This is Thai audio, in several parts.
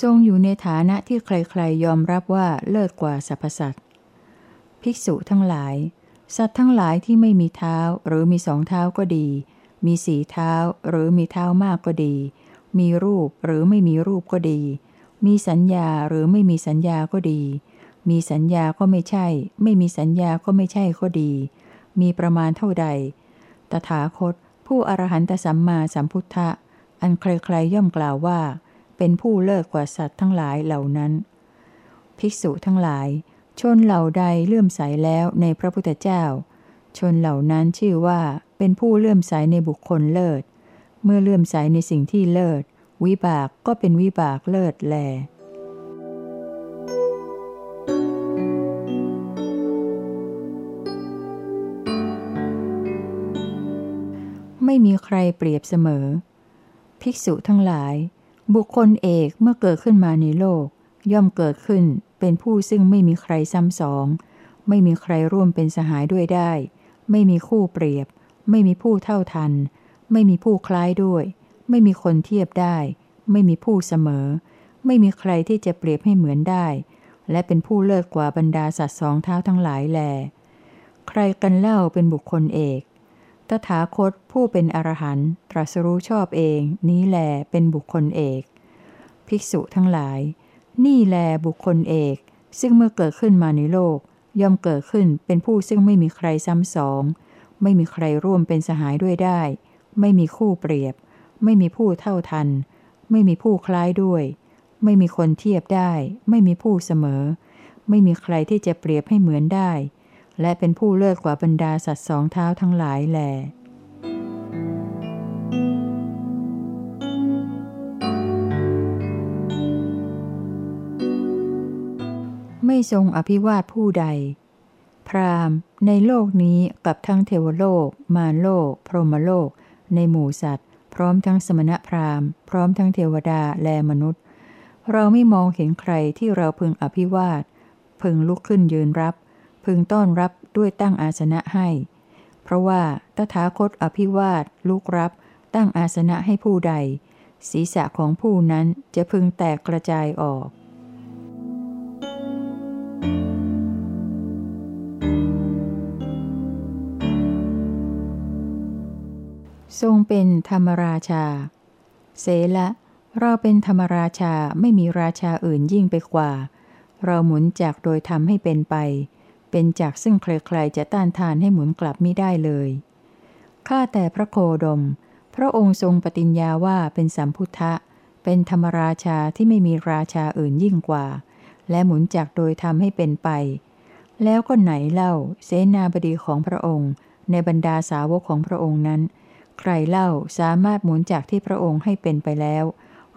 ทรงอยู่ในฐานะที่ใครๆยอมรับว่าเลิศกว่าสรรพสัตว์ภิกษุทั้งหลาย สัตว์ทั้งหลายที่ไม่มีเท้าหรือมีสองเท้าก็ดี มีสีเท้าหรือมีเท้ามากก็ดี มีรูปหรือไม่มีรูปก็ดี มีสัญญาหรือไม่มีสัญญาก็ดี มีสัญญาก็ไม่ใช่ ไม่มีสัญญาก็ไม่ใช่ก็ดี มีประมาณเท่าใด ตถาคต ผู้อรหันตสัมมาสัมพุทธะ อันใครๆย่อมกล่าวว่า เป็นผู้เลิศกว่าสัตว์ทั้งหลายเหล่านั้น ภิกษุทั้งหลาย ชนเหล่าใดเลื่อมใสแล้วในพระพุทธเจ้า ชนเหล่านั้นชื่อว่าเป็นผู้เลื่อมใสในบุคคลเลิศ เมื่อเลื่อมใสในสิ่งที่เลิศ วิบากก็เป็นวิบากเลิศแลไม่มีใครเปรียบเสมอ ภิกษุทั้งหลาย บุคคลเอกเมื่อเกิดขึ้นมาในโลก ย่อมเกิดขึ้นเป็นผู้ซึ่งไม่มีใครซ้ำสอง ไม่มีใครร่วมเป็นสหายด้วยได้ ไม่มีคู่เปรียบ ไม่มีผู้เท่าทัน ไม่มีผู้คล้ายด้วย ไม่มีคนเทียบได้ ไม่มีผู้เสมอ ไม่มีใครที่จะเปรียบให้เหมือนได้ และเป็นผู้เลิศกว่าบรรดาสัตว์สองเท้าทั้งหลายแล ใครกันเล่าเป็นบุคคลเอก ตถาคตผู้เป็นอรหันต์ตรัสรู้ชอบเองนี้แลเป็นบุคคลเอก ภิกษุทั้งหลาย นี่แลบุคคลเอก ซึ่งเมื่อเกิดขึ้นมาในโลก ย่อมเกิดขึ้นเป็นผู้ซึ่งไม่มีใครซ้ำสอง ไม่มีใครร่วมเป็นสหายด้วยได้ ไม่มีคู่เปรียบ ไม่มีผู้เท่าทัน ไม่มีผู้คล้ายด้วย ไม่มีคนเทียบได้ ไม่มีผู้เสมอ ไม่มีใครที่จะเปรียบให้เหมือนได้ และเป็นผู้เลิศกว่าบรรดาสัตว์สองเท้าทั้งหลายแหลไม่ทรงอภิวาทผู้ใด พรามในโลกนี้กับทั้งเทวโลก มารโลก พรหมโลก ในหมู่สัตว์ พร้อมทั้งสมณพราหมณ์ พร้อมทั้งเทวดาและมนุษย์ เราไม่มองเห็นใครที่เราพึงอภิวาท พึงลุกขึ้นยืนรับ พึงต้อนรับ ด้วยตั้งอาสนะให้ เพราะว่าตถาคตอภิวาทลุกรับ ตั้งอาสนะให้ผู้ใด ศีรษะของผู้นั้นจะพึงแตกกระจายออก ทรงเป็นธรรมราชา เสละเราเป็นธรรมราชาไม่มีราชาอื่นยิ่งไปกว่า เราหมุนจากโดยทำให้เป็นไป เป็นจากซึ่งใครๆจะต้านทานให้หมุนกลับไม่ได้เลย ข้าแต่พระโคดม พระองค์ทรงปฏิญญาว่าเป็นสัมพุทธะ เป็นธรรมราชาที่ไม่มีราชาอื่นยิ่งกว่า และหมุนจากโดยทำให้เป็นไป แล้วก็ไหนเล่า เสนาบดีของพระองค์ ในบรรดาสาวกของพระองค์นั้น ใครเล่าสามารถหมุนจากที่พระองค์ให้เป็นไปแล้ว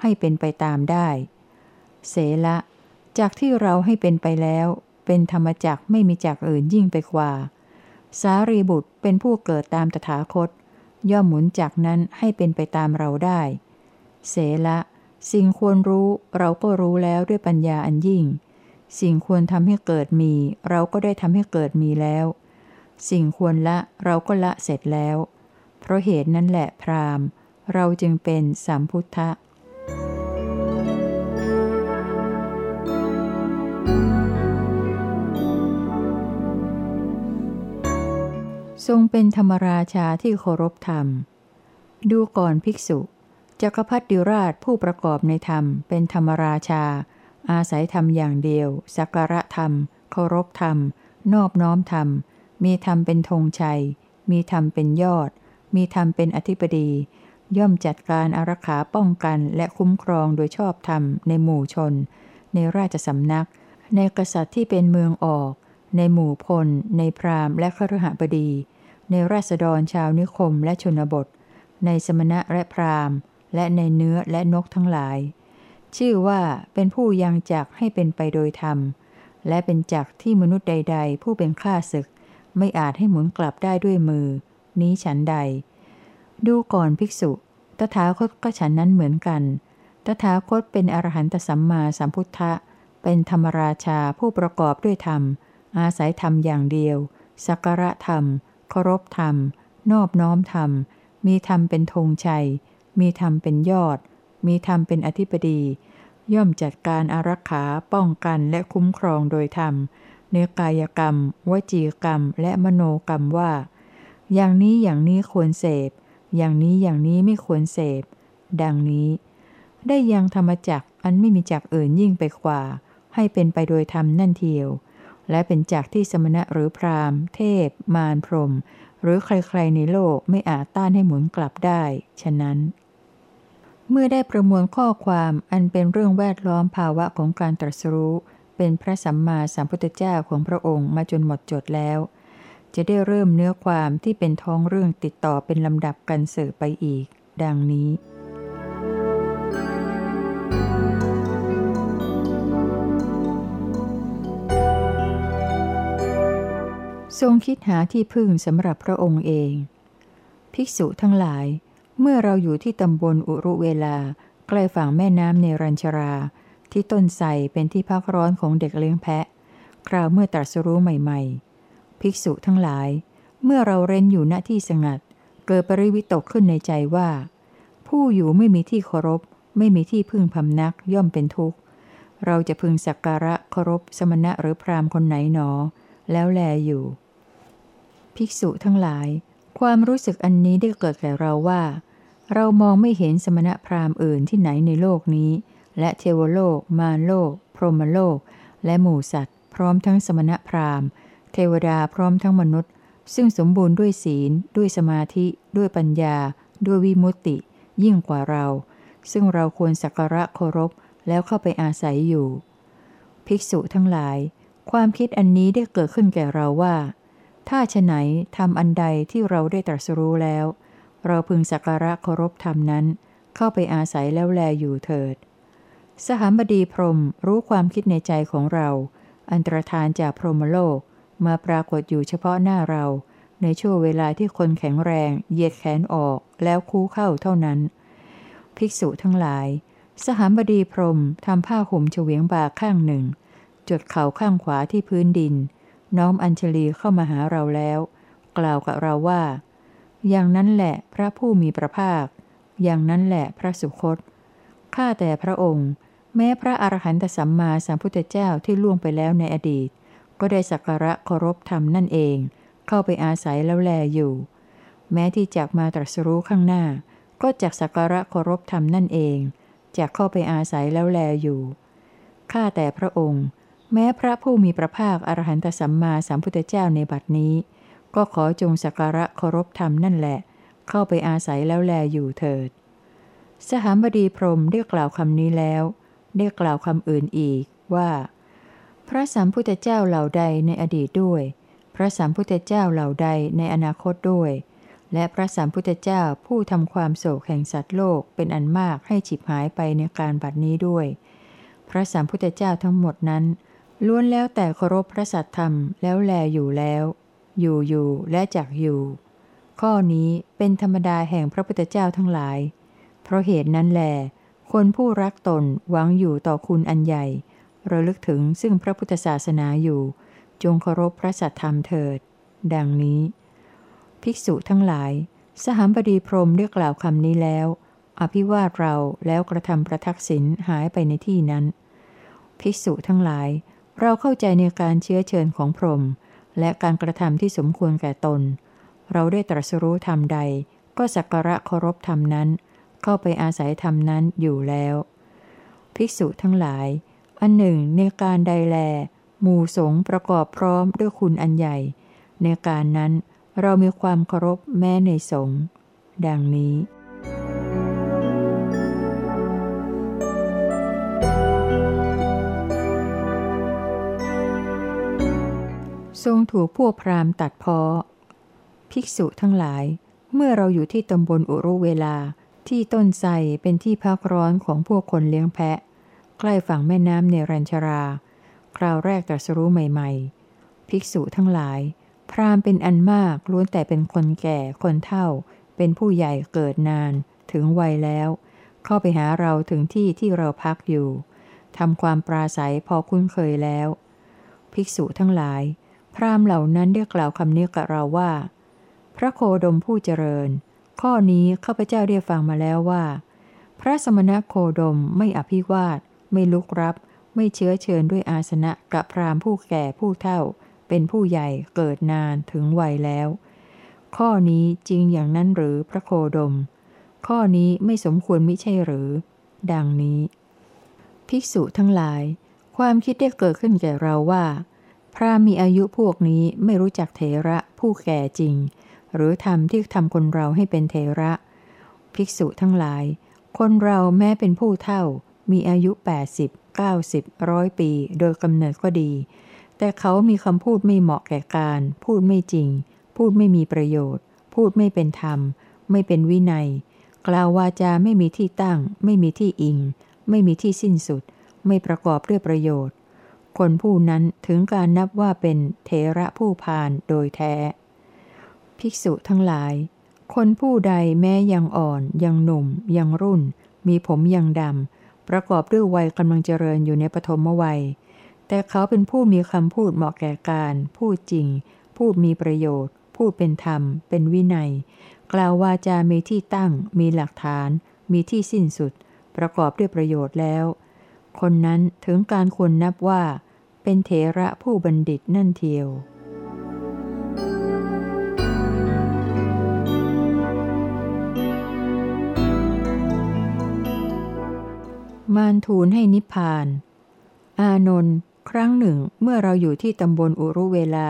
ให้เป็นไปตามได้ เสละจากที่เราให้เป็นไปแล้ว เป็นธรรมจักไม่มีจากอื่นยิ่งไปกว่า สารีบุตรเป็นผู้เกิดตามตถาคต ย่อมหมุนจากนั้นให้เป็นไปตามเราได้ เสละสิ่งควรรู้เราก็รู้แล้วด้วยปัญญาอันยิ่ง สิ่งควรทำให้เกิดมี เราก็ได้ทำให้เกิดมีแล้ว สิ่งควรละเราก็ละเสร็จแล้ว เพราะเหตุนั้นแหละพรามเราจึงเป็นสัมพุทธะ ทรงเป็นธรรมราชาที่เคารพธรรม ดูก่อนภิกษุจักรพรรดิราชผู้ประกอบในธรรม เป็นธรรมราชา อาศัยธรรมอย่างเดียว สักการะธรรม เคารพธรรม นอบน้อมธรรม มีธรรมเป็นธงชัย มีธรรมเป็นยอด มีธรรมเป็นอธิปดี ย่อมจัดการอารักขาป้องกันและคุ้มครองโดยชอบธรรมในหมู่ชน ในราชสำนัก ในกษัตริย์ที่เป็นเมืองออก ในหมู่พล ในพราหมณ์และขรหบดี ในราษฎรชาวนิคมและชนบท ในสมณะและพราหมณ์ และในเนื้อและนกทั้งหลาย ชื่อว่าเป็นผู้ยังจักให้เป็นไปโดยธรรม และเป็นจักที่มนุษย์ใด ๆ ผู้เป็นข้าศึก ไม่อาจให้หมุนกลับได้ด้วยมือ นี้ฉันใด ดูก่อนภิกษุ ตถาคตก็ฉันนั้นเหมือนกัน ตถาคตเป็นอรหันตสัมมาสัมพุทธะ เป็นธรรมราชาผู้ประกอบด้วยธรรม อาศัยธรรมอย่างเดียว สักการะธรรมเคารพธรรม นอบน้อมธรรม มีธรรมเป็นธงชัย มีธรรมเป็นยอด มีธรรมเป็นอธิปดี ย่อมจัดการอารักขาป้องกันและคุ้มครองโดยธรรมในกายกรรม วจีกรรม และมโนกรรมว่า อย่างนี้อย่างนี้ควรเสพ อย่างนี้อย่างนี้ไม่ควรเสพ ดังนี้ ได้ยังธรรมจักอันไม่มีจักอื่นยิ่งไปกว่า ให้เป็นไปโดยธรรมนั่นเทียว และเป็นจักที่สมณะหรือพราหมณ์ เทพ มารพรม หรือใครๆในโลกไม่อาจต้านให้หมุนกลับได้ ฉะนั้น เมื่อได้ประมวลข้อความอันเป็นเรื่องแวดล้อมภาวะของการตรัสรู้ เป็นพระสัมมาสัมพุทธเจ้าของพระองค์มาจนหมดจดแล้ว จะได้เริ่มเนื้อความที่เป็นท้องเรื่องติดต่อเป็นลำดับกันสืบไปอีก ดังนี้ ทรงคิดหาที่พึ่งสำหรับพระองค์เอง ภิกษุทั้งหลาย เมื่อเราอยู่ที่ตำบลอุรุเวลา ใกล้ฝั่งแม่น้ำเนรัญชรา ที่ต้นไทรเป็นที่พักร้อนของเด็กเลี้ยงแพะ คราวเมื่อตรัสรู้ใหม่ ๆ ภิกษุทั้งหลาย เมื่อเราเร้นอยู่ณที่สงัด เกิดปริวิตกขึ้นในใจว่า ผู้อยู่ไม่มีที่เคารพ ไม่มีที่พึ่งพำนักย่อมเป็นทุกข์ เราจะพึงสักการะเคารพสมณะหรือพราหมณ์คนไหนหนอ แล้วแลอยู่ ภิกษุทั้งหลาย ความรู้สึกอันนี้ได้เกิดแก่เราว่า เรามองไม่เห็นสมณพราหมณ์อื่นที่ไหนในโลกนี้ และเทวโลก มารโลก พรหมโลก และหมู่สัตว์ พร้อมทั้งสมณพราหมณ์ เทวดาพร้อมทั้งมนุษย์ ซึ่งสมบูรณ์ด้วยศีล ด้วยสมาธิ ด้วยปัญญา ด้วยวิมุตติ ยิ่งกว่าเรา ซึ่งเราควรสักการะเคารพแล้วเข้าไปอาศัยอยู่ ภิกษุทั้งหลาย ความคิดอันนี้ได้เกิดขึ้นแก่เราว่า ถ้าฉไหนทำอันใดที่เราได้ตรัสรู้แล้ว เราพึงสักการะเคารพธรรมนั้น เข้าไปอาศัยแล้วแลอยู่เถิด สหาบดีพรมรู้ความคิดในใจของเรา อันตรธานจากพรหมโลกมาปรากฏอยู่เฉพาะหน้าเรา ในช่วงเวลาที่คนแข็งแรงเหยียดแขนออกแล้วคู่เข้าเท่านั้น ภิกษุทั้งหลาย สหาบดีพรมทำผ้าห่มเฉวียงบาข้างหนึ่ง จดเข่าข้างขวาที่พื้นดิน น้อมอัญชลีเข้ามาหาเราแล้ว กล่าวกับเราว่า อย่างนั้นแหละพระผู้มีพระภาค อย่างนั้นแหละพระสุคตข้าแต่พระองค์ แม้พระอรหันตสัมมาสัมพุทธเจ้าที่ล่วงไปแล้วในอดีต ก็ได้สักการะเคารพธรรมนั่นเอง เข้าไปอาศัยแล้วแลอยู่ แม้ที่จากมาตรัสรู้ข้างหน้า ก็จากสักการะเคารพธรรมนั่นเองจากเข้าไปอาศัยแล้วแลอยู่ข้าแต่พระองค์ แม้พระผู้มีพระภาคอรหันตสัมมาสัมพุทธเจ้าในบัดนี้ ก็ขอจงสักการะเคารพธรรมนั่นแหละ เข้าไปอาศัยแล้วแลอยู่เถิด สหามบดีพรมได้กล่าวคำนี้แล้ว ได้กล่าวคำอื่นอีกว่า พระสัมพุทธเจ้าเหล่าใดในอดีตด้วย พระสัมพุทธเจ้าเหล่าใดในอนาคตด้วย และพระสัมพุทธเจ้าผู้ทำความโศกแห่งสัตว์โลกเป็นอันมากให้ฉิบหายไปในการบัดนี้ด้วย พระสัมพุทธเจ้าทั้งหมดนั้น ล้วนแล้วแต่เคารพพระสัตธรรมแล้วแลอยู่แล้ว อยู่อยู่และจักอยู่ ข้อนี้เป็นธรรมดาแห่งพระพุทธเจ้าทั้งหลาย เพราะเหตุนั้นแล คนผู้รักตนหวังอยู่ต่อคุณอันใหญ่ ระลึกถึงซึ่งพระพุทธศาสนาอยู่ จงเคารพพระสัตธรรมเถิด ดังนี้ ภิกษุทั้งหลาย สหามบดีพรมได้กล่าวคำนี้แล้ว อภิวาทเราแล้วกระทำประทักษิณหายไปในที่นั้น ภิกษุทั้งหลาย เราเข้าใจในการเชื้อเชิญของพรหมและการกระทำที่สมควรแก่ตน เราได้ตรัสรู้ธรรมใด ก็สักการะเคารพธรรมนั้น เข้าไปอาศัยธรรมนั้นอยู่แล้ว ภิกษุทั้งหลาย อันหนึ่งในการใดแล หมู่สงประกอบพร้อมด้วยคุณอันใหญ่ ในการนั้นเรามีความเคารพแม้ในสงดังนี้ ทรงถูกพวกพราหมณ์ตัดพอ ภิกษุทั้งหลาย เมื่อเราอยู่ที่ตำบลอุรุเวลาที่ต้นไทรเป็นที่พักร้อนของพวกคนเลี้ยงแพะ ใกล้ฝั่งแม่น้ำเนรัญชรา คราวแรกตรัสรู้ใหม่ ๆ ภิกษุทั้งหลาย พราหมณ์เป็นอันมากล้วนแต่เป็นคนแก่คนเฒ่า เป็นผู้ใหญ่เกิดนาน ถึงวัยแล้ว เข้าไปหาเราถึงที่ที่เราพักอยู่ทำความปราศัยพอคุ้นเคยแล้ว ภิกษุทั้งหลาย ราหมเหล่านั้นได้กล่าวคำนี้กับเราว่า พระโคดมผู้เจริญ ข้อนี้ข้าพเจ้าได้ฟังมาแล้วว่า พระสมณโคดมไม่อภิวาท ไม่ลุกรับ ไม่เชื้อเชิญด้วยอาสนะกับพรามผู้แก่ผู้เท่า เป็นผู้ใหญ่เกิดนานถึงวัยแล้ว ข้อนี้จริงอย่างนั้นหรือพระโคดม ข้อนี้ไม่สมควรมิใช่หรือ ดังนี้ ภิกษุทั้งหลาย ความคิดได้เกิดขึ้นแก่เราว่า พระมีอายุพวกนี้ไม่รู้จักเถระผู้แก่จริง หรือทำที่ทำคนเราให้เป็นเถระ ภิกษุทั้งหลาย คนเราแม้เป็นผู้เท่า มีอายุ 80 90ร้อยปี โดยกำเนิดก็ดี แต่เขามีคำพูดไม่เหมาะแก่การ พูดไม่จริง พูดไม่มีประโยชน์ พูดไม่เป็นธรรม ไม่เป็นวินัย กล่าววาจาไม่มีที่ตั้ง ไม่มีที่อิง ไม่มีที่สิ้นสุด ไม่ประกอบด้วยประโยชน์ คนผู้นั้นถึงการนับว่าเป็นเทระผู้พานโดยแท้ ภิกษุทั้งหลาย คนผู้ใดแม้ยังอ่อน ยังหนุ่ม ยังรุ่น มีผมยังดำ ประกอบด้วยวัยกำลังเจริญอยู่ในปฐมวัย แต่เขาเป็นผู้มีคำพูดเหมาะแก่การ พูดจริง พูดมีประโยชน์ พูดเป็นธรรม เป็นวินัย กล่าววาจามีที่ตั้ง มีหลักฐาน มีที่สิ้นสุด ประกอบด้วยประโยชน์แล้ว คนนั้นถึงการควรนับว่า เป็นเถระผู้บัณฑิตนั่นเทียว มารทูลให้นิพพาน อานนท์ครั้งหนึ่งเมื่อเราอยู่ที่ตำบลอุรุเวลา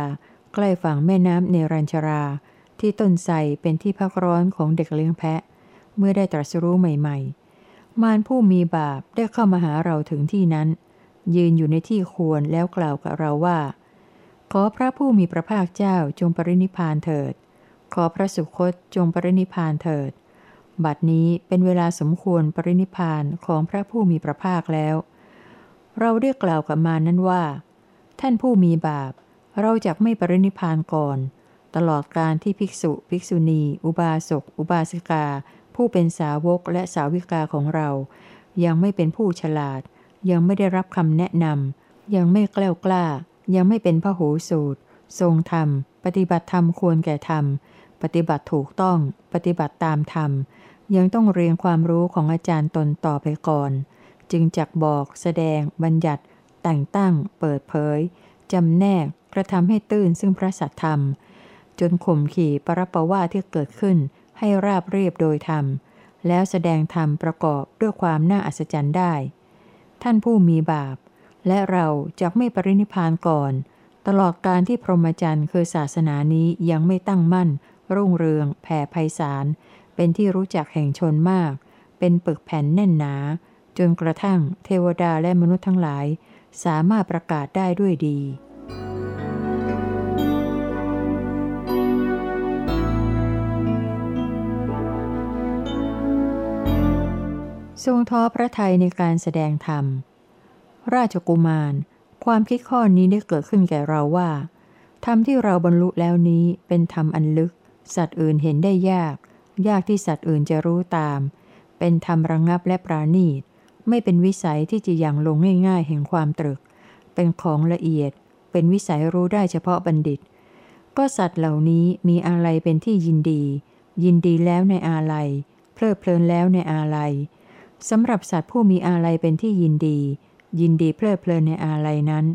ใกล้ฝั่งแม่น้ำเนรัญชรา ที่ต้นไทรเป็นที่พักร้อนของเด็กเลี้ยงแพะ เมื่อได้ตรัสรู้ใหม่ ๆ มารผู้มีบาปได้เข้ามาหาเราถึงที่นั้น ยืนอยู่ในที่ควรแล้วกล่าวกับเราว่า ขอพระผู้มีพระภาคเจ้าจงปรินิพานเถิด ขอพระสุคตจงปรินิพานเถิด บัดนี้เป็นเวลาสมควรปรินิพานของพระผู้มีพระภาคแล้ว เราได้กล่าวกับมานั้นว่า ท่านผู้มีบาป เราจะไม่ปรินิพานก่อน ตลอดการที่ภิกษุ ภิกษุณี อุบาสก อุบาสิกา ผู้เป็นสาวกและสาวิกาของเรา ยังไม่เป็นผู้ฉลาด ยังไม่ได้รับคำแนะนำยังไม่แกล้วกล้า ยังไม่เป็นพระหูสูตร ทรงธรรม ปฏิบัติธรรมควรแก่ธรรม ปฏิบัติถูกต้อง ปฏิบัติตามธรรม ยังต้องเรียนความรู้ของอาจารย์ตนต่อไปก่อน จึงจักบอกแสดง บัญญัติ แต่งตั้ง เปิดเผยจำแนกกระทำให้ตื่นซึ่งพระสัทธรรม จนข่มขี่ปรปว่าที่เกิดขึ้น ให้ราบเรียบโดยธรรม แล้วแสดงธรรมประกอบด้วยความน่าอัศจรรย์ได้ ท่านผู้มีบาป และเราจะไม่ปรินิพานก่อน ตลอดการที่พรหมจรรย์คือศาสนานี้ยังไม่ตั้งมั่น รุ่งเรือง แผ่ไพศาล เป็นที่รู้จักแห่งชนมาก เป็นปึกแผ่นแน่นหนา จนกระทั่งเทวดาและมนุษย์ทั้งหลาย สามารถประกาศได้ด้วยดี ทรงท้อพระทัยในการแสดงธรรม ราชกุมาร ความคิดข้อนี้ได้เกิดขึ้นแก่เราว่า ธรรมที่เราบรรลุแล้วนี้เป็นธรรมอันลึก สัตว์อื่นเห็นได้ยาก ยากที่สัตว์อื่นจะรู้ตาม เป็นธรรมระงงับและปราณีต ไม่เป็นวิสัยที่จะยังลงง่ายๆแห่งความตรึก เป็นของละเอียด เป็นวิสัยรู้ได้เฉพาะบัณฑิต ก็สัตว์เหล่านี้มีอะไรเป็นที่ยินดี ยินดีแล้วในอาลัยเพลิดเพลินแล้วในอาลัย สำหรับสัตว์ผู้มีอาลัยเป็นที่ยินดี ยินดีเพลิดเพลินในอาลัยนั้น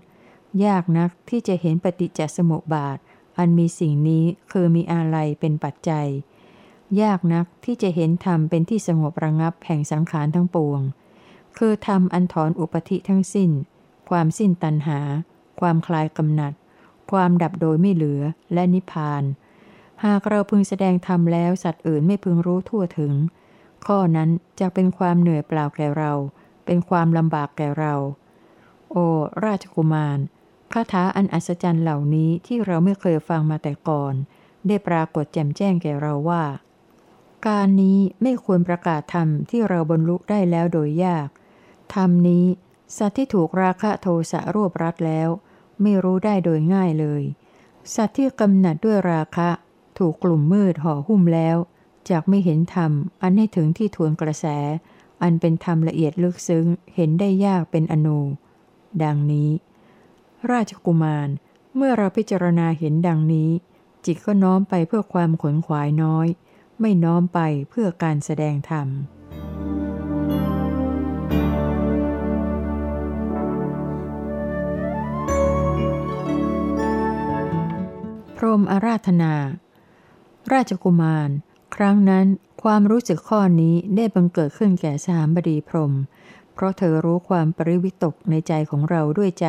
ยากนักที่จะเห็นปฏิจจสมุปบาท อันมีสิ่งนี้คือมีอาลัยเป็นปัจจัย ยากนักที่จะเห็นธรรมเป็นที่สงบระงับแห่งสังขารทั้งปวง คือธรรมอันถอนอุปธิทั้งสิ้น ความสิ้นตัณหา ความคลายกำหนัด ความดับโดยไม่เหลือและนิพพาน หากเราพึงแสดงธรรมแล้วสัตว์อื่นไม่พึงรู้ทั่วถึง ข้อนั้นจะเป็นความเหนื่อยเปล่าแก่เรา เป็นความลำบากแก่เรา โอ ราชกุมารคาถาอันอัศจรรย์เหล่านี้ที่เราไม่เคยฟังมาแต่ก่อน ได้ปรากฏแจ่มแจ้งแก่เราว่า การนี้ไม่ควรประกาศธรรมที่เราบรรลุได้แล้วโดยยาก ธรรมนี้ สัตว์ที่ถูกราคะโทสะรวบรัดแล้ว ไม่รู้ได้โดยง่ายเลย สัตว์ที่กำหนัดด้วยราคะ ถูกกลุ่มมืดห่อหุ้มแล้ว จากไม่เห็นธรรม อันให้ถึงที่ทวนกระแส อันเป็นธรรมละเอียดลึกซึ้ง เห็นได้ยากเป็นอนุดังนี้ ราชกุมาร เมื่อเราพิจารณาเห็นดังนี้ จิตก็น้อมไปเพื่อความขนขวายน้อย ไม่น้อมไปเพื่อการแสดงธรรมพรมอาราธนา ราชกุมาร ครั้งนั้นความรู้สึกข้อนี้ได้บังเกิดขึ้นแก่สามบดีพรม เพราะเธอรู้ความปริวิตกในใจของเราด้วยใจ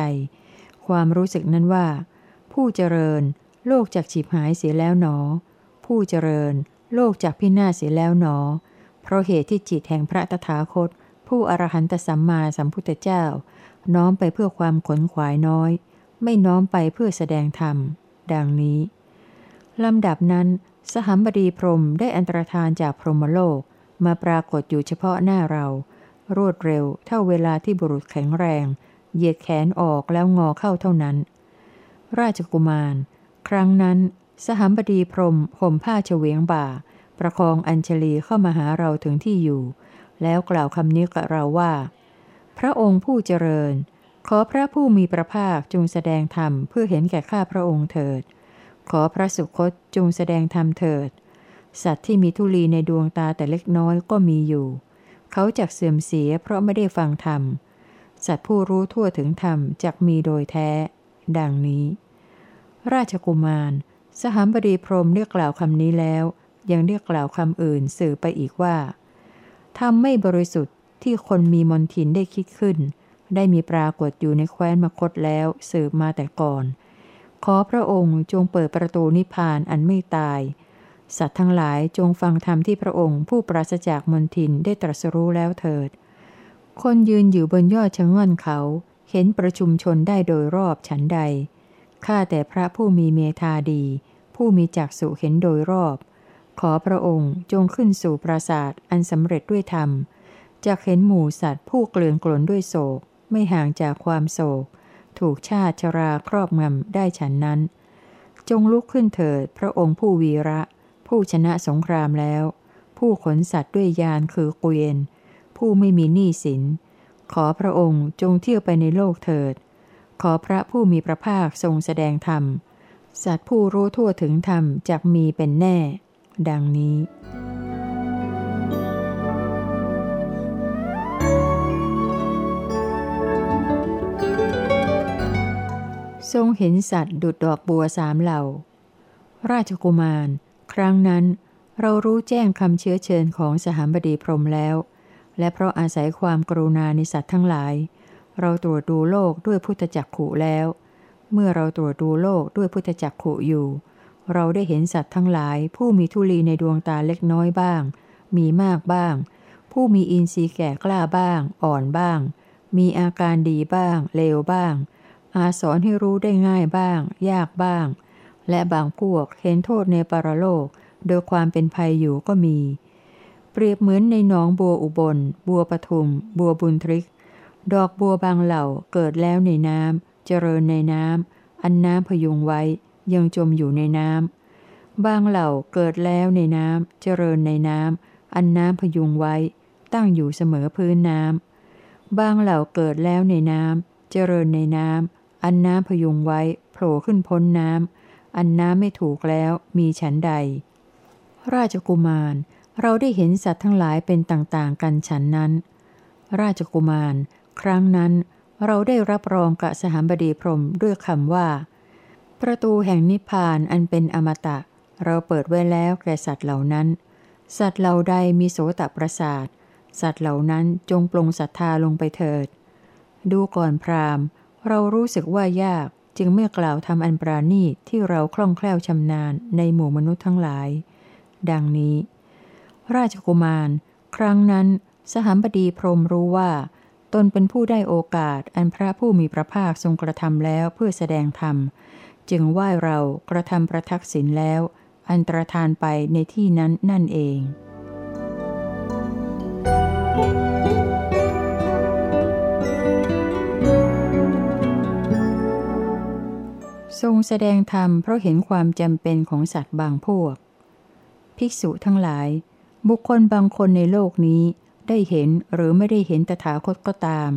ความรู้สึกนั้นว่า ผู้เจริญ โลกจากฉิบหายเสียแล้วหนอ ผู้เจริญ โลกจากพินาศเสียแล้วหนอ เพราะเหตุที่จิตแห่งพระตถาคต ผู้อรหันตสัมมาสัมพุทธเจ้า น้อมไปเพื่อความขนขวายน้อย ไม่น้อมไปเพื่อแสดงธรรม ดังนี้ลำดับนั้น สหัมบดีพรมได้อันตรธานจากพรหมโลก มาปรากฏอยู่เฉพาะหน้าเรา รวดเร็วเท่าเวลาที่บุรุษแข็งแรง เหยียดแขนออกแล้วงอเข้าเท่านั้น ราชกุมาร ครั้งนั้น สหัมบดีพรมห่มผ้าเฉวียงบ่า ประคองอัญชลีเข้ามาหาเราถึงที่อยู่ แล้วกล่าวคำนี้กับเราว่า พระองค์ผู้เจริญ ขอพระผู้มีพระภาคจงแสดงธรรมเพื่อเห็นแก่ข้าพระองค์เถิด ขอพระสุคตจงแสดงธรรมเถิด สัตว์ที่มีทุลีในดวงตาแต่เล็กน้อยก็มีอยู่ เขาจักเสื่อมเสียเพราะไม่ได้ฟังธรรม สัตว์ผู้รู้ทั่วถึงธรรมจักมีโดยแท้ ดังนี้ ราชกุมาร สหัมบดีพรมเรียกกล่าวคำนี้แล้ว ยังเรียกกล่าวคำอื่นสื่อไปอีกว่าธรรมไม่บริสุทธิ์ที่คนมีมนทินได้คิดขึ้น ได้มีปรากฏอยู่ในแคว้นมคตแล้วสืบมาแต่ก่อน ขอพระองค์จงเปิดประตูนิพพานอันไม่ตาย สัตว์ทั้งหลายจงฟังธรรมที่พระองค์ผู้ปราศจากมนทินได้ตรัสรู้แล้วเถิด คนยืนอยู่บนยอดชะง่อนเขา เห็นประชุมชนได้โดยรอบฉันใด ข้าแต่พระผู้มีเมธาดี ผู้มีจักษุเห็นโดยรอบ ขอพระองค์จงขึ้นสู่ปราสาทอันสำเร็จด้วยธรรมจะเห็นหมู่สัตว์ผู้เกลื่อนกลนด้วยโศก ไม่ห่างจากความโศก ถูกชาติชราครอบงำได้ฉันนั้น จงลุกขึ้นเถิดพระองค์ผู้วีระ ผู้ชนะสงครามแล้ว ผู้ขนสัตว์ด้วยยานคือเกวียน ผู้ไม่มีหนี้สิน ขอพระองค์จงเที่ยวไปในโลกเถิด ขอพระผู้มีพระภาคทรงแสดงธรรม สัตว์ผู้รู้ทั่วถึงธรรมจะมีเป็นแน่ ดังนี้ ทรงเห็นสัตว์ดุดดอกบัวสามเหล่า ราชกุมาร ครั้งนั้นเรารู้แจ้งคำเชื้อเชิญของสหบดีพรมแล้ว และเพราะอาศัยความกรุณาในสัตว์ทั้งหลาย เราตรวจดูโลกด้วยพุทธจักขุแล้ว เมื่อเราตรวจดูโลกด้วยพุทธจักขุอยู่ เราได้เห็นสัตว์ทั้งหลาย ผู้มีทุลีในดวงตาเล็กน้อยบ้าง มีมากบ้าง ผู้มีอินทรีย์แก่กล้าบ้าง อ่อนบ้าง มีอาการดีบ้าง เลวบ้าง อาสอนให้รู้ได้ง่ายบ้าง ยากบ้าง และบางพวกเห็นโทษในปรโลก โดยความเป็นภัยอยู่ก็มี เปรียบเหมือนในหนองบัวอุบล บัวปทุม บัวบุญทริก ดอกบัวบางเหล่าเกิดแล้วในน้ำเจริญในน้ำอันน้ำพยุงไว้ ยังจมอยู่ในน้ำบางเหล่าเกิดแล้วในน้ำเจริญในน้ำอันน้ำพยุงไว้ ตั้งอยู่เสมอพื้นน้ำบางเหล่าเกิดแล้วในน้ำเจริญในน้ำ อันน้ำพยุงไว้โผล่ขึ้นพ้นน้ำ อันน้ำไม่ถูกแล้วมีฉันใด ราชกุมาร เราได้เห็นสัตว์ทั้งหลายเป็นต่างๆ กันฉันนั้น ราชกุมาร ครั้งนั้น เราได้รับรองกับสหบดีพรมด้วยคำว่า ประตูแห่งนิพพานอันเป็นอมตะ เราเปิดไว้แล้วแก่สัตว์เหล่านั้น สัตว์เหล่าใดมีโสตประสาท สัตว์เหล่านั้นจงปลงศรัทธาลงไปเถิด ดูก่อนพราม เรารู้สึกว่ายากจึงเมื่อกล่าวทำอันปราณีตที่เราคล่องแคล่วชำนาญในหมู่มนุษย์ทั้งหลาย ดังนี้ ราชกุมาร ครั้งนั้น สหัมบดีพรมรู้ว่า ตนเป็นผู้ได้โอกาสอันพระผู้มีพระภาคทรงกระทำแล้วเพื่อแสดงธรรม จึงไหว้เรากระทำประทักษิณแล้ว อันตรธานไปในที่นั้นนั่นเอง ทรงแสดงธรรมเพราะเห็นความจำเป็นของสัตว์บางพวก ภิกษุทั้งหลาย บุคคลบางคนในโลกนี้ ได้เห็นหรือไม่ได้เห็นตถาคตก็ตาม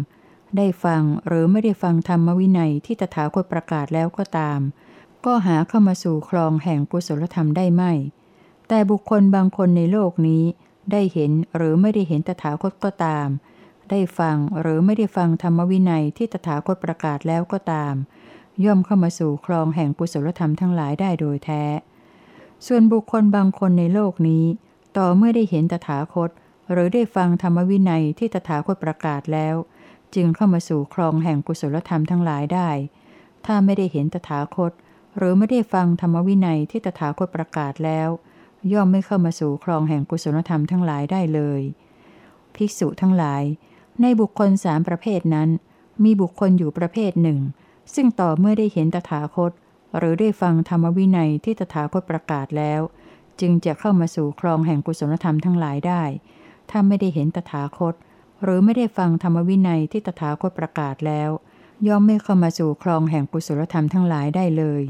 ได้ฟังหรือไม่ได้ฟังธรรมวินัยที่ตถาคตประกาศแล้วก็ตาม ก็หาเข้ามาสู่คลองแห่งกุศลธรรมได้ไม่ แต่บุคคลบางคนในโลกนี้ ได้เห็นหรือไม่ได้เห็นตถาคตก็ตาม ได้ฟังหรือไม่ได้ฟังธรรมวินัยที่ตถาคตประกาศแล้วก็ตาม ย่อมเข้ามาสู่คลองแห่งกุศลธรรมทั้งหลายได้โดยแท้ ส่วนบุคคลบางคนในโลกนี้ ต่อเมื่อได้เห็นตถาคต หรือได้ฟังธรรมวินัยที่ตถาคตประกาศแล้ว จึงเข้ามาสู่คลองแห่งกุศลธรรมทั้งหลายได้ ถ้าไม่ได้เห็นตถาคต หรือไม่ได้ฟังธรรมวินัยที่ตถาคตประกาศแล้ว ย่อมไม่เข้ามาสู่คลองแห่งกุศลธรรมทั้งหลายได้เลย ภิกษุทั้งหลาย ในบุคคลสามประเภทนั้น มีบุคคลอยู่ประเภทหนึ่ง ซึ่งต่อเมื่อได้เห็นตถาคต หรือได้ฟังธรรมวินัยที่ตถาคตประกาศแล้ว จึงจะเข้ามาสู่คลองแห่งกุศลธรรมทั้งหลายได้ ถ้าไม่ได้เห็นตถาคต หรือไม่ได้ฟังธรรมวินัยที่ตถาคตประกาศแล้ว ย่อมไม่เข้ามาสู่คลองแห่งกุศลธรรมทั้งหลายได้เลย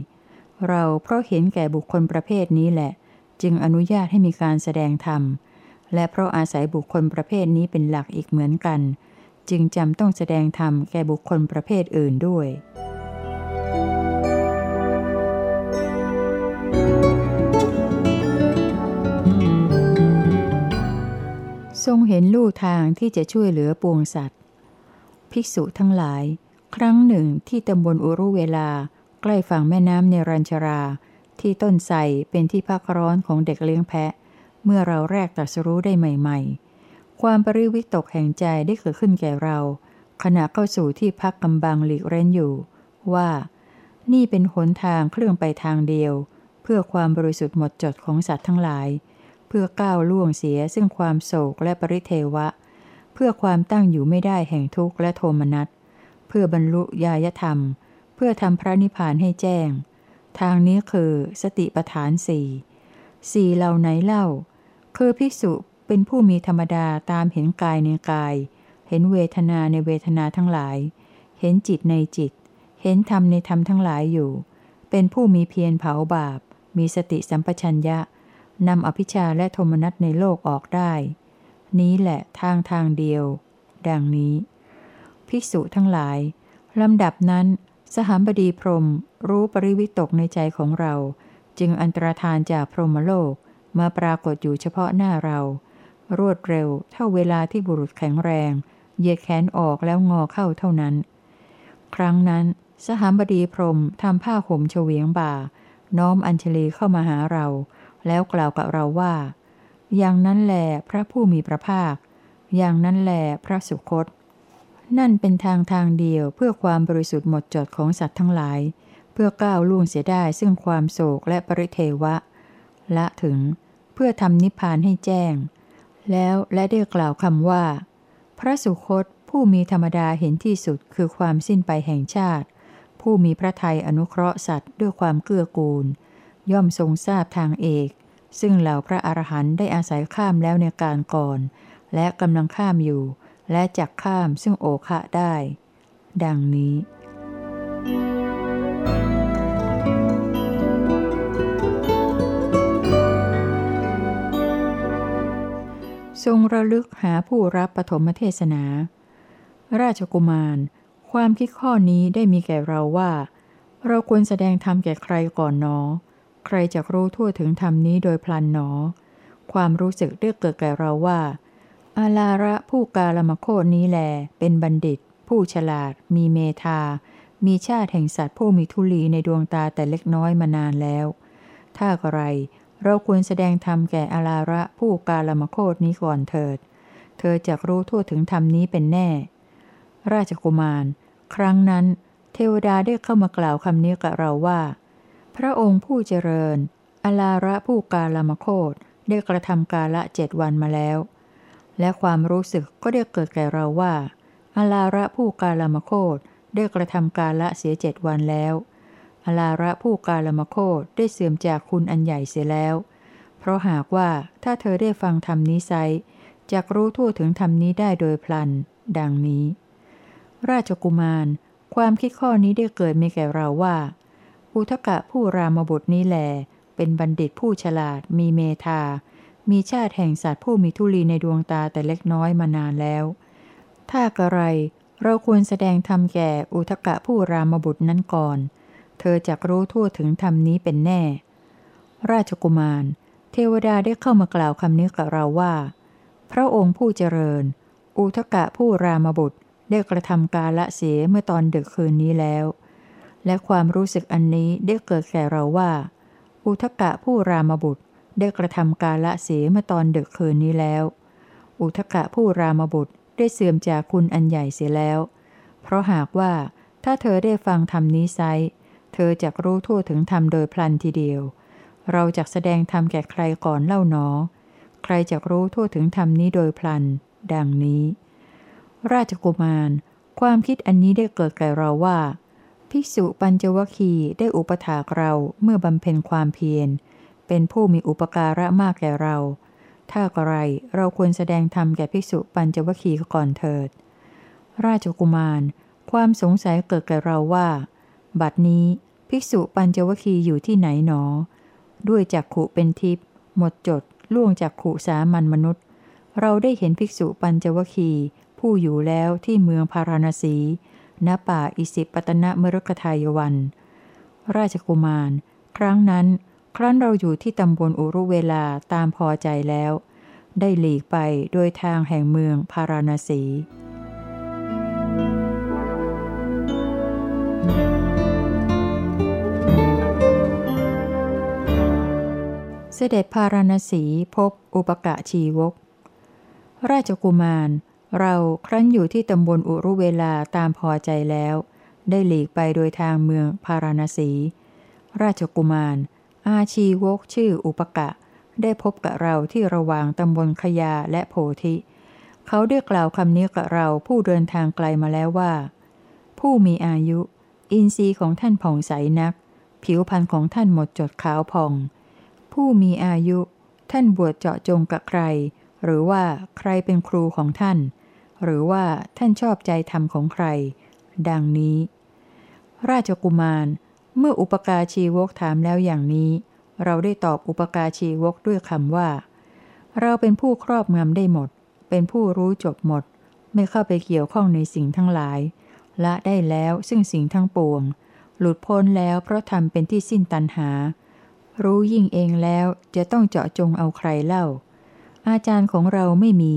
เราเพราะเห็นแก่บุคคลประเภทนี้แหละ จึงอนุญาตให้มีการแสดงธรรมและเพราะอาศัยบุคคลประเภทนี้เป็นหลักอีกเหมือนกัน จึงจำต้องแสดงธรรมแก่บุคคลประเภทอื่นด้วย ทรงเห็นลู่ทางที่จะช่วยเหลือปวงสัตว์ ภิกษุทั้งหลาย ครั้งหนึ่งที่ตำบลอุรุเวลา ใกล้ฝั่งแม่น้ำเนรัญชรา ที่ต้นไทรเป็นที่พักร้อนของเด็กเลี้ยงแพะ เมื่อเราแรกตรัสรู้ได้ใหม่ ๆ ความปริวิตกแห่งใจได้เกิดขึ้นแก่เรา ขณะเข้าสู่ที่พักกำบังหลีกเร้นอยู่ ว่า นี่เป็นหนทางเคลื่องไปทางเดียว เพื่อความบริสุทธิ์หมดจดของสัตว์ทั้งหลาย เพื่อก้าวล่วงเสียซึ่งความโศกและปริเทวะ เพื่อความตั้งอยู่ไม่ได้แห่งทุกข์และโทมนัสเพื่อบรรลุญาธรรม เพื่อทำพระนิพพานให้แจ้ง ทางนี้คือสติปฐานสี่สี่เหล่าไหนเล่า คือภิกษุ เป็นผู้มีธรรมดาตามเห็นกายในกาย เห็นเวทนาในเวทนาทั้งหลาย เห็นจิตในจิต เห็นธรรมในธรรมทั้งหลายอยู่ เป็นผู้มีเพียรเผาบาป มีสติสัมปชัญญะนำอภิชาและโทมนัสในโลกออกได้ นี้แหละทางทางเดียว ดังนี้ ภิกษุทั้งหลายลำดับนั้น สหบดีพรมรู้ปริวิตกในใจของเรา จึงอันตรธานจากพรหมโลกมาปรากฏอยู่เฉพาะหน้าเรา รวดเร็ว เท่าเวลาที่บุรุษแข็งแรง เหยียดแขนออกแล้วงอเข้าเท่านั้น ครั้งนั้น สหามบดีพรมทำผ้าห่มเฉวียงบ่า น้อมอัญชลีเข้ามาหาเรา แล้วกล่าวกับเราว่า อย่างนั้นแหลพระผู้มีพระภาค อย่างนั้นแหลพระสุคต นั่นเป็นทางทางเดียวเพื่อความบริสุทธิ์หมดจดของสัตว์ทั้งหลาย เพื่อก้าวล่วงเสียได้ซึ่งความโศกและปริเทวะ ละถึงเพื่อทำนิพพานให้แจ้ง แล้วและได้กล่าวคำว่า พระสุคตผู้มีธรรมดาเห็นที่สุดคือความสิ้นไปแห่งชาติ ผู้มีพระทัยอนุเคราะห์สัตว์ด้วยความเกื้อกูล ย่อมทรงทราบทางเอก ซึ่งเหล่าพระอรหันต์ได้อาศัยข้ามแล้วในการก่อน และกำลังข้ามอยู่ และจักข้ามซึ่งโอคะได้ ดังนี้ ทรงระลึกหาผู้รับปฐมเทศนา ราชกุมาร ความคิดข้อนี้ได้มีแก่เราว่า เราควรแสดงธรรมแก่ใครก่อนนอ ใครจะรู้ทั่วถึงธรรมนี้โดยพลันหนอ ความรู้สึกเรียกเกิดแก่เราว่า อาลาระผู้กาลมโคตนี้แล เป็นบัณฑิต ผู้ฉลาด มีเมธา มีชาติแห่งสัตว์ผู้มีทุลีในดวงตาแต่เล็กน้อยมานานแล้ว ถ้าอะไร เราควรแสดงธรรมแก่อาลาระผู้กาลมโคตนี้ก่อนเถิด เธอจะรู้ทั่วถึงธรรมนี้เป็นแน่ ราชกุมาร ครั้งนั้น เทวดาได้เข้ามากล่าวคำนี้กับเราว่า พระองค์ผู้เจริญอลาระผู้กาลมโคตได้กระทำกาละเจ็ดวันมาแล้ว และความรู้สึกก็ได้เกิดแก่เราว่าอลาระผู้กาลมโคตได้กระทำกาละเสียเจ็ดวันแล้ว อลาระผู้กาลมโคตได้เสื่อมจากคุณอันใหญ่เสียแล้ว เพราะหากว่าถ้าเธอได้ฟังธรรมนี้ไซจะรู้ทั่วถึงธรรมนี้ได้โดยพลัน ดังนี้ ราชกุมาร ความคิดข้อนี้ได้เกิดมีแก่เราว่า อุทกะผู้รามบุตรนี้แหลเป็นบัณฑิตผู้ฉลาด มีเมธา มีชาติแห่งสัตว์ผู้มีทุลีในดวงตาแต่เล็กน้อยมานานแล้ว ถ้ากระไร เราควรแสดงธรรมแก่อุทกะผู้รามบุตรนั้นก่อน เธอจะรู้ทั่วถึงธรรมนี้เป็นแน่ ราชกุมาร เทวดาได้เข้ามากล่าวคำนี้กับเราว่า พระองค์ผู้เจริญ อุทกะผู้รามบุตรได้กระทำกาละเสียเมื่อตอนดึกคืนนี้แล้ว และความรู้สึกอันนี้ได้เกิดแก่เราว่า อุทกะผู้รามบุตรได้กระทำกาละเสียเมื่อตอนดึกคืนนี้แล้ว อุทกะผู้รามบุตรได้เสื่อมจากคุณอันใหญ่เสียแล้ว เพราะหากว่าถ้าเธอได้ฟังธรรมนี้ไซ ธอจะรู้ทั่วถึงธรรมโดยพลันทีเดียว เราจะแสดงธรรมแก่ใครก่อนเล่าหนอ ใครจะรู้ทั่วถึงธรรมนี้โดยพลัน ดังนี้ ราชกุมาร ความคิดอันนี้ได้เกิดแก่เราว่า ภิกษุปัญจวคีได้อุปถากเราเมื่อบำเพ็ญความเพียร เป็นผู้มีอุปการะมากแก่เรา ถ้ากระไรเราควรแสดงธรรมแก่ภิกษุปัญจวคีก่อนเถิด ราชกุมาร ความสงสัยเกิดแก่เราว่า บัดนี้ ภิกษุปัญจวคีอยู่ที่ไหนหนอ ด้วยจักขุเป็นทิพย์หมดจด ล่วงจากขุสามัญมนุษย์ เราได้เห็นภิกษุปัญจวคีผู้อยู่แล้วที่เมืองพาราณสี ณ ป่าอิสิปตนะมรกทายวัน ราชกุมาร ครั้งนั้น ครั้นเราอยู่ที่ตำบลอุรุเวลาตามพอใจแล้ว ได้หลีกไปโดยทางแห่งเมืองพาราณสี เสด็จพาราณสีพบอุปกะชีวก ราชกุมาร เราครั้นอยู่ที่ตำบลอุรุเวลาตามพอใจแล้ว ได้หลีกไปโดยทางเมืองพาราณสี ราชกุมาร อาชีวกชื่ออุปกะ ได้พบกับเราที่ระหว่างตำบลขยาและโพธิ เขาได้กล่าวคำนี้กับเราผู้เดินทางไกลมาแล้วว่า ผู้มีอายุ อินทรีย์ของท่านผ่องใสนัก ผิวพรรณของท่านหมดจดขาวผ่อง ผู้มีอายุ ท่านบวชเจาะจงกับใคร หรือว่าใครเป็นครูของท่าน หรือว่าท่านชอบใจธรรมของใคร ดังนี้ ราชกุมาร เมื่ออุปการชีวกถามแล้วอย่างนี้ เราได้ตอบอุปการชีวกด้วยคำว่า เราเป็นผู้ครอบงำได้หมด เป็นผู้รู้จบหมด ไม่เข้าไปเกี่ยวข้องในสิ่งทั้งหลาย ละได้แล้วซึ่งสิ่งทั้งปวง หลุดพ้นแล้วเพราะทำเป็นที่สิ้นตัณหา รู้ยิ่งเองแล้วจะต้องเจาะจงเอาใครเล่า อาจารย์ของเราไม่มี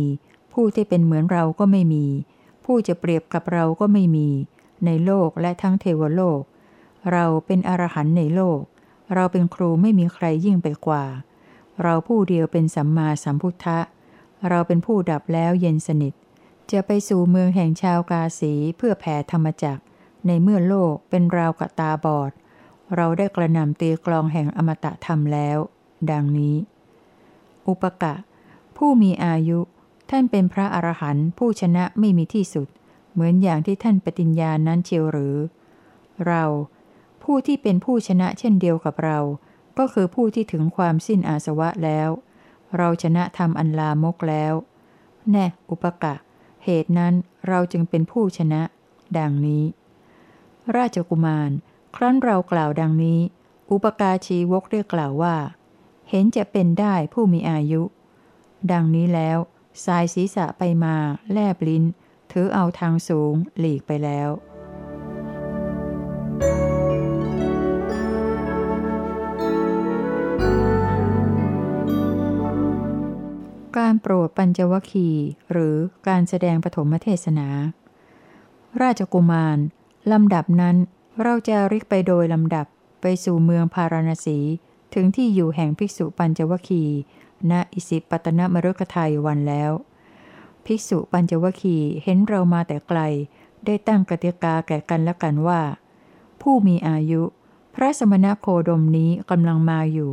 ผู้ที่เป็นเหมือนเราก็ไม่มี ผู้จะเปรียบกับเราก็ไม่มี ในโลกและทั้งเทวโลก เราเป็นอรหันต์ในโลก เราเป็นครูไม่มีใครยิ่งไปกว่า เราผู้เดียวเป็นสัมมาสัมพุทธะ เราเป็นผู้ดับแล้วเย็นสนิท จะไปสู่เมืองแห่งชาวกาสีเพื่อแผ่ธรรมจักรในเมื่อโลกเป็นราวกับตาบอด เราได้กระนำตีกลองแห่งอมตะธรรมแล้ว ดังนี้ อุปกะ ผู้มีอายุ ท่านเป็นพระอรหันต์ผู้ชนะไม่มีที่สุด เหมือนอย่างที่ท่านปฏิญญาณนั้นเชียวหรือ เรา ผู้ที่เป็นผู้ชนะเช่นเดียวกับเรา ก็คือผู้ที่ถึงความสิ้นอาสวะแล้ว เราชนะทำอันลามกแล้ว แน่ อุปกะ เหตุนั้นเราจึงเป็นผู้ชนะ ดังนี้ ราชกุมาร ครั้นเรากล่าวดังนี้ อุปการชีวกได้กล่าวว่า เห็นจะเป็นได้ผู้มีอายุ ดังนี้แล้วสายศีรษะไปมา แลบลิ้น ถือเอาทางสูง หลีกไปแล้ว การโปรดปัญจวคีหรือการแสดงปฐมเทศนา ราชกุมาร ลำดับนั้น เราจะริกไปโดยลำดับไปสู่เมืองพาราณสี ถึงที่อยู่แห่งภิกษุปัญจวคี ณ อิสิปตนมฤคทายวันแล้ว ภิกษุปัญจวคีเห็นเรามาแต่ไกล ได้ตั้งกติกาแก่กันและกันว่า ผู้มีอายุ พระสมณโคดมนี้กำลังมาอยู่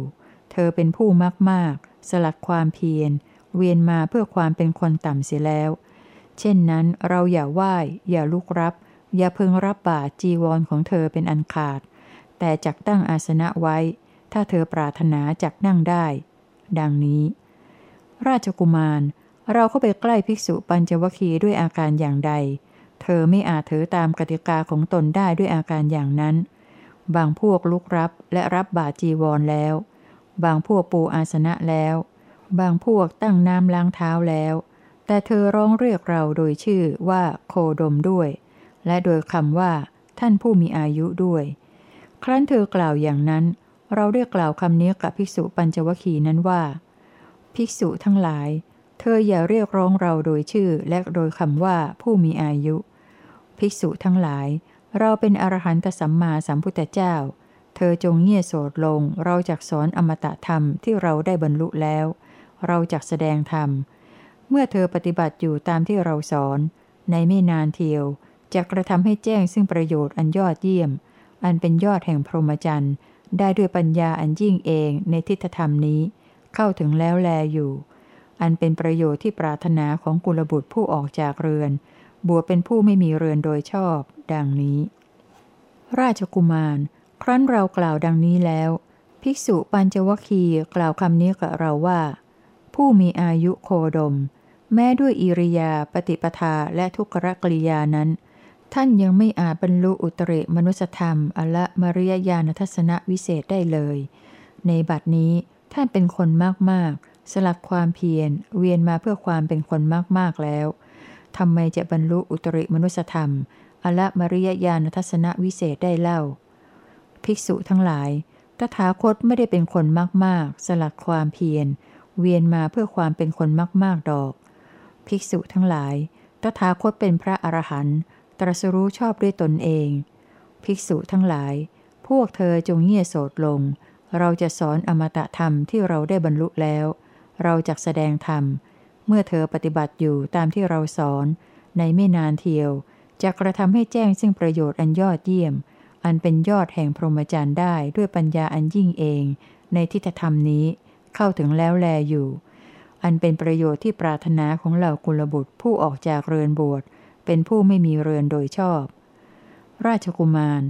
เธอเป็นผู้มากมากสลัดความเพียร เวียนมาเพื่อความเป็นคนต่ำเสียแล้ว เช่นนั้นเราอย่าไหว้อย่าลุกรับ อย่าพึงรับบาตรจีวรของเธอเป็นอันขาด แต่จักตั้งอาสนะไว้ ถ้าเธอปรารถนาจักนั่งได้ ดังนี้ ราชกุมารเราเข้าไปใกล้ภิกษุปัญจวคีด้วยอาการอย่างใด เธอไม่อาจถือตามกติกาของตนได้ด้วยอาการอย่างนั้น บางพวกลุกรับและรับบาตรจีวรแล้ว บางพวกปูอาสนะแล้ว บางพวกตั้งน้ำล้างเท้าแล้ว แต่เธอร้องเรียกเราโดยชื่อว่าโคดมด้วย และโดยคำว่า ท่านผู้มีอายุด้วย ครั้นเธอกล่าวอย่างนั้น เราได้กล่าวคำนี้กับภิกษุปัญจวคีนั้นว่า ภิกษุทั้งหลาย เธออย่าเรียกร้องเราโดยชื่อและโดยคำว่าผู้มีอายุ ภิกษุทั้งหลาย เราเป็นอรหันตสัมมาสัมพุทธเจ้า เธอจงเงียยโสดลง เราจักสอนอมตะธรรมที่เราได้บรรลุแล้ว เราจักแสดงธรรม เมื่อเธอปฏิบัติอยู่ตามที่เราสอน ในไม่นานเทียว จะกระทำให้แจ้งซึ่งประโยชน์อันยอดเยี่ยม อันเป็นยอดแห่งพรหมจรรย์ได้ด้วยปัญญาอันยิ่งเองในทิฏฐธรรมนี้ เข้าถึงแล้วแลอยู่ อันเป็นประโยชน์ที่ปรารถนาของกุลบุตรผู้ออกจากเรือน บวชเป็นผู้ไม่มีเรือนโดยชอบ ดังนี้ ราชกุมาร ครั้นเรากล่าวดังนี้แล้ว ภิกษุปัญจวคีกล่าวคำนี้กับเราว่า ผู้มีอายุโคดม แม้ด้วยอิริยาปฏิปทาและทุกรกริยานั้น ท่านยังไม่อาจบรรลุอุตริมนุสธรรม อละมริยญาณทัศนวิเศษได้เลย ในบัดนี้ท่านเป็นคนมากมากสลัดความเพียร เวียนมาเพื่อความเป็นคนมากมากแล้วทำไมจะบรรลุอุตริมนุสธรรม อละมริยญาณทัศนวิเศษได้เล่า ภิกษุทั้งหลาย ตถาคตไม่ได้เป็นคนมาก ๆ สลัดความเพียร เวียนมาเพื่อความเป็นคนมาก ๆ ดอก ภิกษุทั้งหลาย ตถาคตเป็นพระอรหันต์ ตรัสรู้ชอบด้วยตนเอง ภิกษุทั้งหลาย พวกเธอจงเงี่ยโสดลง เราจะสอนอมตะธรรมที่เราได้บรรลุแล้ว เราจะแสดงธรรม เมื่อเธอปฏิบัติอยู่ตามที่เราสอน ในไม่นานเทียวจะกระทำให้แจ้งซึ่งประโยชน์อันยอดเยี่ยม อันเป็นยอดแห่งพรหมจรรย์ได้ด้วยปัญญาอันยิ่งเอง ในทิฏฐธรรมนี้เข้าถึงแล้วแลอยู่ อันเป็นประโยชน์ที่ปรารถนาของเหล่ากุลบุตรผู้ออกจากเรือนบวช เป็นผู้ไม่มีเรือนโดยชอบ ราชกุมาร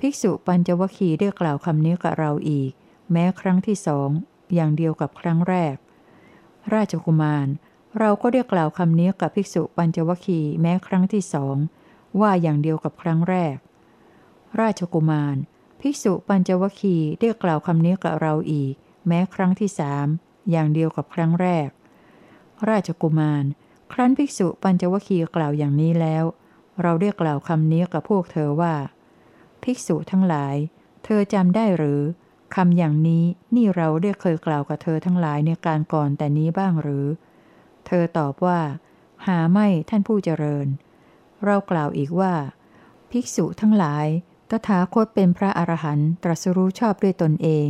ภิกษุปัญจวคีได้กล่าวคำนี้กับเราอีก แม้ครั้งที่สองอย่างเดียวกับครั้งแรก ราชกุมาร เราก็ได้กล่าวคำนี้กับภิกษุปัญจวคีแม้ครั้งที่สองว่าอย่างเดียวกับครั้งแรก ราชกุมาร ภิกษุปัญจวคีได้กล่าวคำนี้กับเราอีก แม้ครั้งที่สามอย่างเดียวกับครั้งแรก ราชกุมาร ครั้นภิกษุปัญจวคีกล่าวอย่างนี้แล้ว เราได้กล่าวคำนี้กับพวกเธอว่า ภิกษุทั้งหลาย เธอจำได้หรือคำอย่างนี้นี่เราได้เคยกล่าวกับเธอทั้งหลายในการก่อนแต่นี้บ้างหรือ เธอตอบว่า หาไม่ท่านผู้เจริญ เรากล่าวอีกว่า ภิกษุทั้งหลาย ตถาคตเป็นพระอรหันต์ตรัสรู้ชอบด้วยตนเอง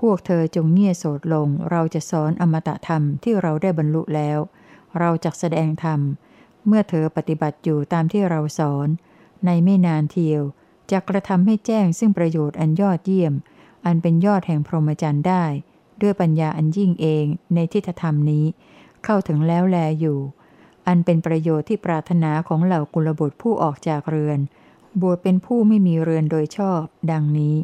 พวกเธอจงเงียยโสดลงเราจะสอนอมตะธรรมที่เราได้บรรลุแล้ว เราจะแสดงธรรม เมื่อเธอปฏิบัติอยู่ตามที่เราสอน ในไม่นานเทียวจะกระทำให้แจ้งซึ่งประโยชน์อันยอดเยี่ยม อันเป็นยอดแห่งพรหมจรรย์ได้ ด้วยปัญญาอันยิ่งเองในทิฏฐธรรมนี้ เข้าถึงแล้วแลอยู่ อันเป็นประโยชน์ที่ปรารถนาของเหล่ากุลบุตรผู้ออกจากเรือน บวชเป็นผู้ไม่มีเรือนโดยชอบ ดังนี้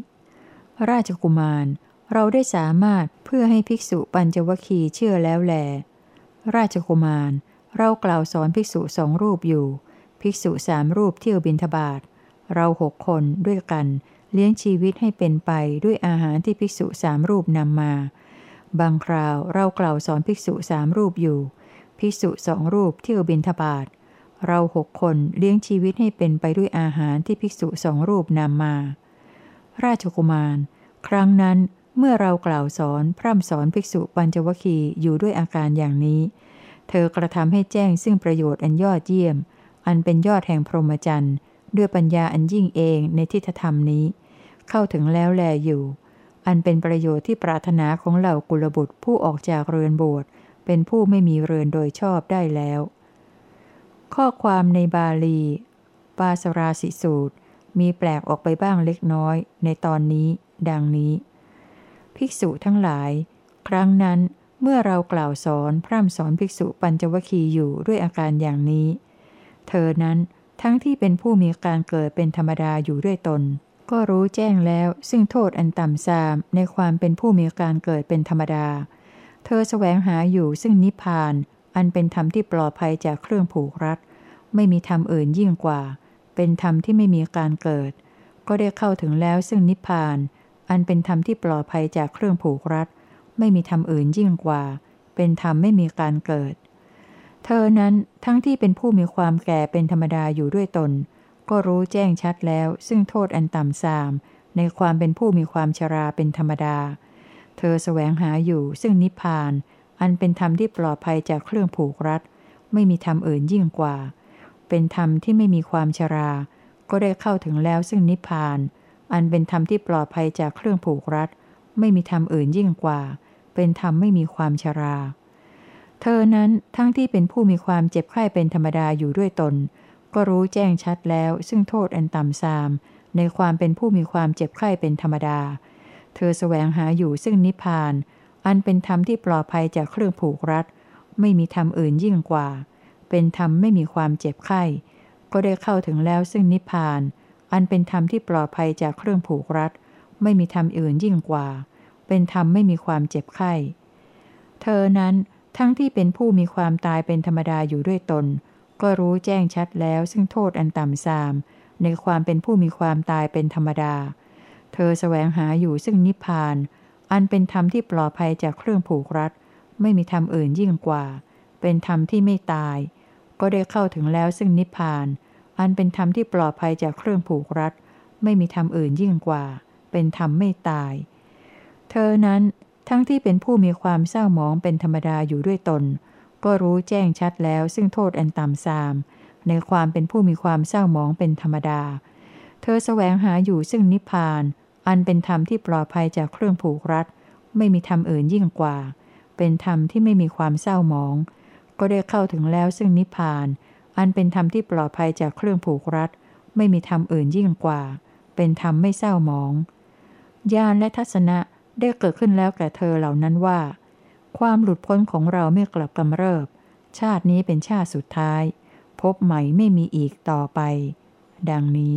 ราชกุมาร เราได้สามารถเพื่อให้ภิกษุปัญจวคีเชื่อแล้วแล ราชกุมาร เรากล่าวสอนภิกษุสองรูปอยู่ ภิกษุสามรูปเที่ยวบินทบาทเราหกคนด้วยกัน เลี้ยงชีวิตให้เป็นไปด้วยอาหารที่ภิกษุสามรูปนำมา บางคราวเรากล่าวสอนภิกษุสามรูปอยู่ ภิกษุสองรูปเที่ยวบินทบาทเราหกคนเลี้ยงชีวิตให้เป็นไปด้วยอาหารที่ภิกษุสองรูปนำมา ราชกุมาร ครั้งนั้น เมื่อเรากล่าวสอนพร่ำสอนภิกษุปัญจวคีอยู่ด้วยอาการอย่างนี้ เธอกระทำให้แจ้งซึ่งประโยชน์อันยอดเยี่ยม อันเป็นยอดแห่งพรหมจรรย์ด้วยปัญญาอันยิ่งเองในทิฏฐธรรมนี้ เข้าถึงแล้วแลอยู่ อันเป็นประโยชน์ที่ปรารถนาของเหล่ากุลบุตรผู้ออกจากเรือนบวชเป็นผู้ไม่มีเรือนโดยชอบได้แล้ว ข้อความในบาลี ปาสราสิสูตร มีแปลกออกไปบ้างเล็กน้อยในตอนนี้ ดังนี้ ภิกษุทั้งหลาย ครั้งนั้นเมื่อเรากล่าวสอนพร่ำสอนภิกษุปัญจวคีอยู่ด้วยอาการอย่างนี้ เธอนั้นทั้งที่เป็นผู้มีการเกิดเป็นธรรมดาอยู่ด้วยตน ก็รู้แจ้งแล้วซึ่งโทษอันต่ำทรามในความเป็นผู้มีการเกิดเป็นธรรมดา เธอแสวงหาอยู่ซึ่งนิพพาน อันเป็นธรรมที่ปลอดภัยจากเครื่องผูกรัด ไม่มีธรรมอื่นยิ่งกว่า เป็นธรรมที่ไม่มีการเกิด ก็ได้เข้าถึงแล้วซึ่งนิพพาน อันเป็นธรรมที่ปลอดภัยจากเครื่องผูกรัด ไม่มีธรรมอื่นยิ่งกว่า เป็นธรรมไม่มีการเกิด เธอนั้นทั้งที่เป็นผู้มีความแก่เป็นธรรมดาอยู่ด้วยตน ก็รู้แจ้งชัดแล้ว ซึ่งโทษอันต่ำทราม ในความเป็นผู้มีความชราเป็นธรรมดา เธอแสวงหาอยู่ซึ่งนิพพาน อันเป็นธรรมที่ปลอดภัยจากเครื่องผูกรัด ไม่มีธรรมอื่นยิ่งกว่า เป็นธรรมที่ไม่มีความชรา ก็ได้เข้าถึงแล้วซึ่งนิพพาน อันเป็นธรรมที่ปลอดภัยจากเครื่องผูกรัด ไม่มีธรรมอื่นยิ่งกว่า เป็นธรรมไม่มีความชรา เธอนั้นทั้งที่เป็นผู้มีความเจ็บไข้เป็นธรรมดาอยู่ด้วยตน ก็รู้แจ้งชัดแล้ว ซึ่งโทษอันต่ำทราม ในความเป็นผู้มีความเจ็บไข้เป็นธรรมดา เธอแสวงหาอยู่ซึ่งนิพพาน อันเป็นธรรมที่ปลอดภัยจากเครื่องผูกรัด ไม่มีธรรมอื่นยิ่งกว่า เป็นธรรมไม่มีความเจ็บไข้ ก็ได้เข้าถึงแล้วซึ่งนิพพาน อันเป็นธรรมที่ปลอดภัยจากเครื่องผูกรัด ไม่มีธรรมอื่นยิ่งกว่า เป็นธรรมไม่มีความเจ็บไข้ เธอนั้นทั้งที่เป็นผู้มีความตายเป็นธรรมดาอยู่ด้วยตน ก็รู้แจ้งชัดแล้วซึ่งโทษอันต่ำทราม ในความเป็นผู้มีความตายเป็นธรรมดา เธอแสวงหาอยู่ซึ่งนิพพาน อันเป็นธรรมที่ปลอดภัยจากเครื่องผูกรัด ไม่มีธรรมอื่นยิ่งกว่า เป็นธรรมที่ไม่ตาย ก็ได้เข้าถึงแล้วซึ่งนิพพาน อันเป็นธรรมที่ปลอดภัยจากเครื่องผูกรัด ไม่มีธรรมอื่นยิ่งกว่า เป็นธรรมไม่ตาย เธอนั้นทั้งที่เป็นผู้มีความเศร้าหมองเป็นธรรมดาอยู่ด้วยตน ก็รู้แจ้งชัดแล้วซึ่งโทษอันต่ำทราม ในความเป็นผู้มีความเศร้าหมองเป็นธรรมดา เธอแสวงหาอยู่ซึ่งนิพพาน อันเป็นธรรมที่ปลอดภัยจากเครื่องผูกรัด ไม่มีธรรมอื่นยิ่งกว่า เป็นธรรมที่ไม่มีความเศร้าหมอง ก็ได้เข้าถึงแล้วซึ่งนิพพาน อันเป็นธรรมที่ปลอดภัยจากเครื่องผูกรัด ไม่มีธรรมอื่นยิ่งกว่า เป็นธรรมไม่เศร้าหมอง ญาณและทัศนะได้เกิดขึ้นแล้วแก่เธอเหล่านั้นว่า ความหลุดพ้นของเราไม่กลับกำเริบ ชาตินี้เป็นชาติสุดท้าย พบใหม่ไม่มีอีกต่อไป ดังนี้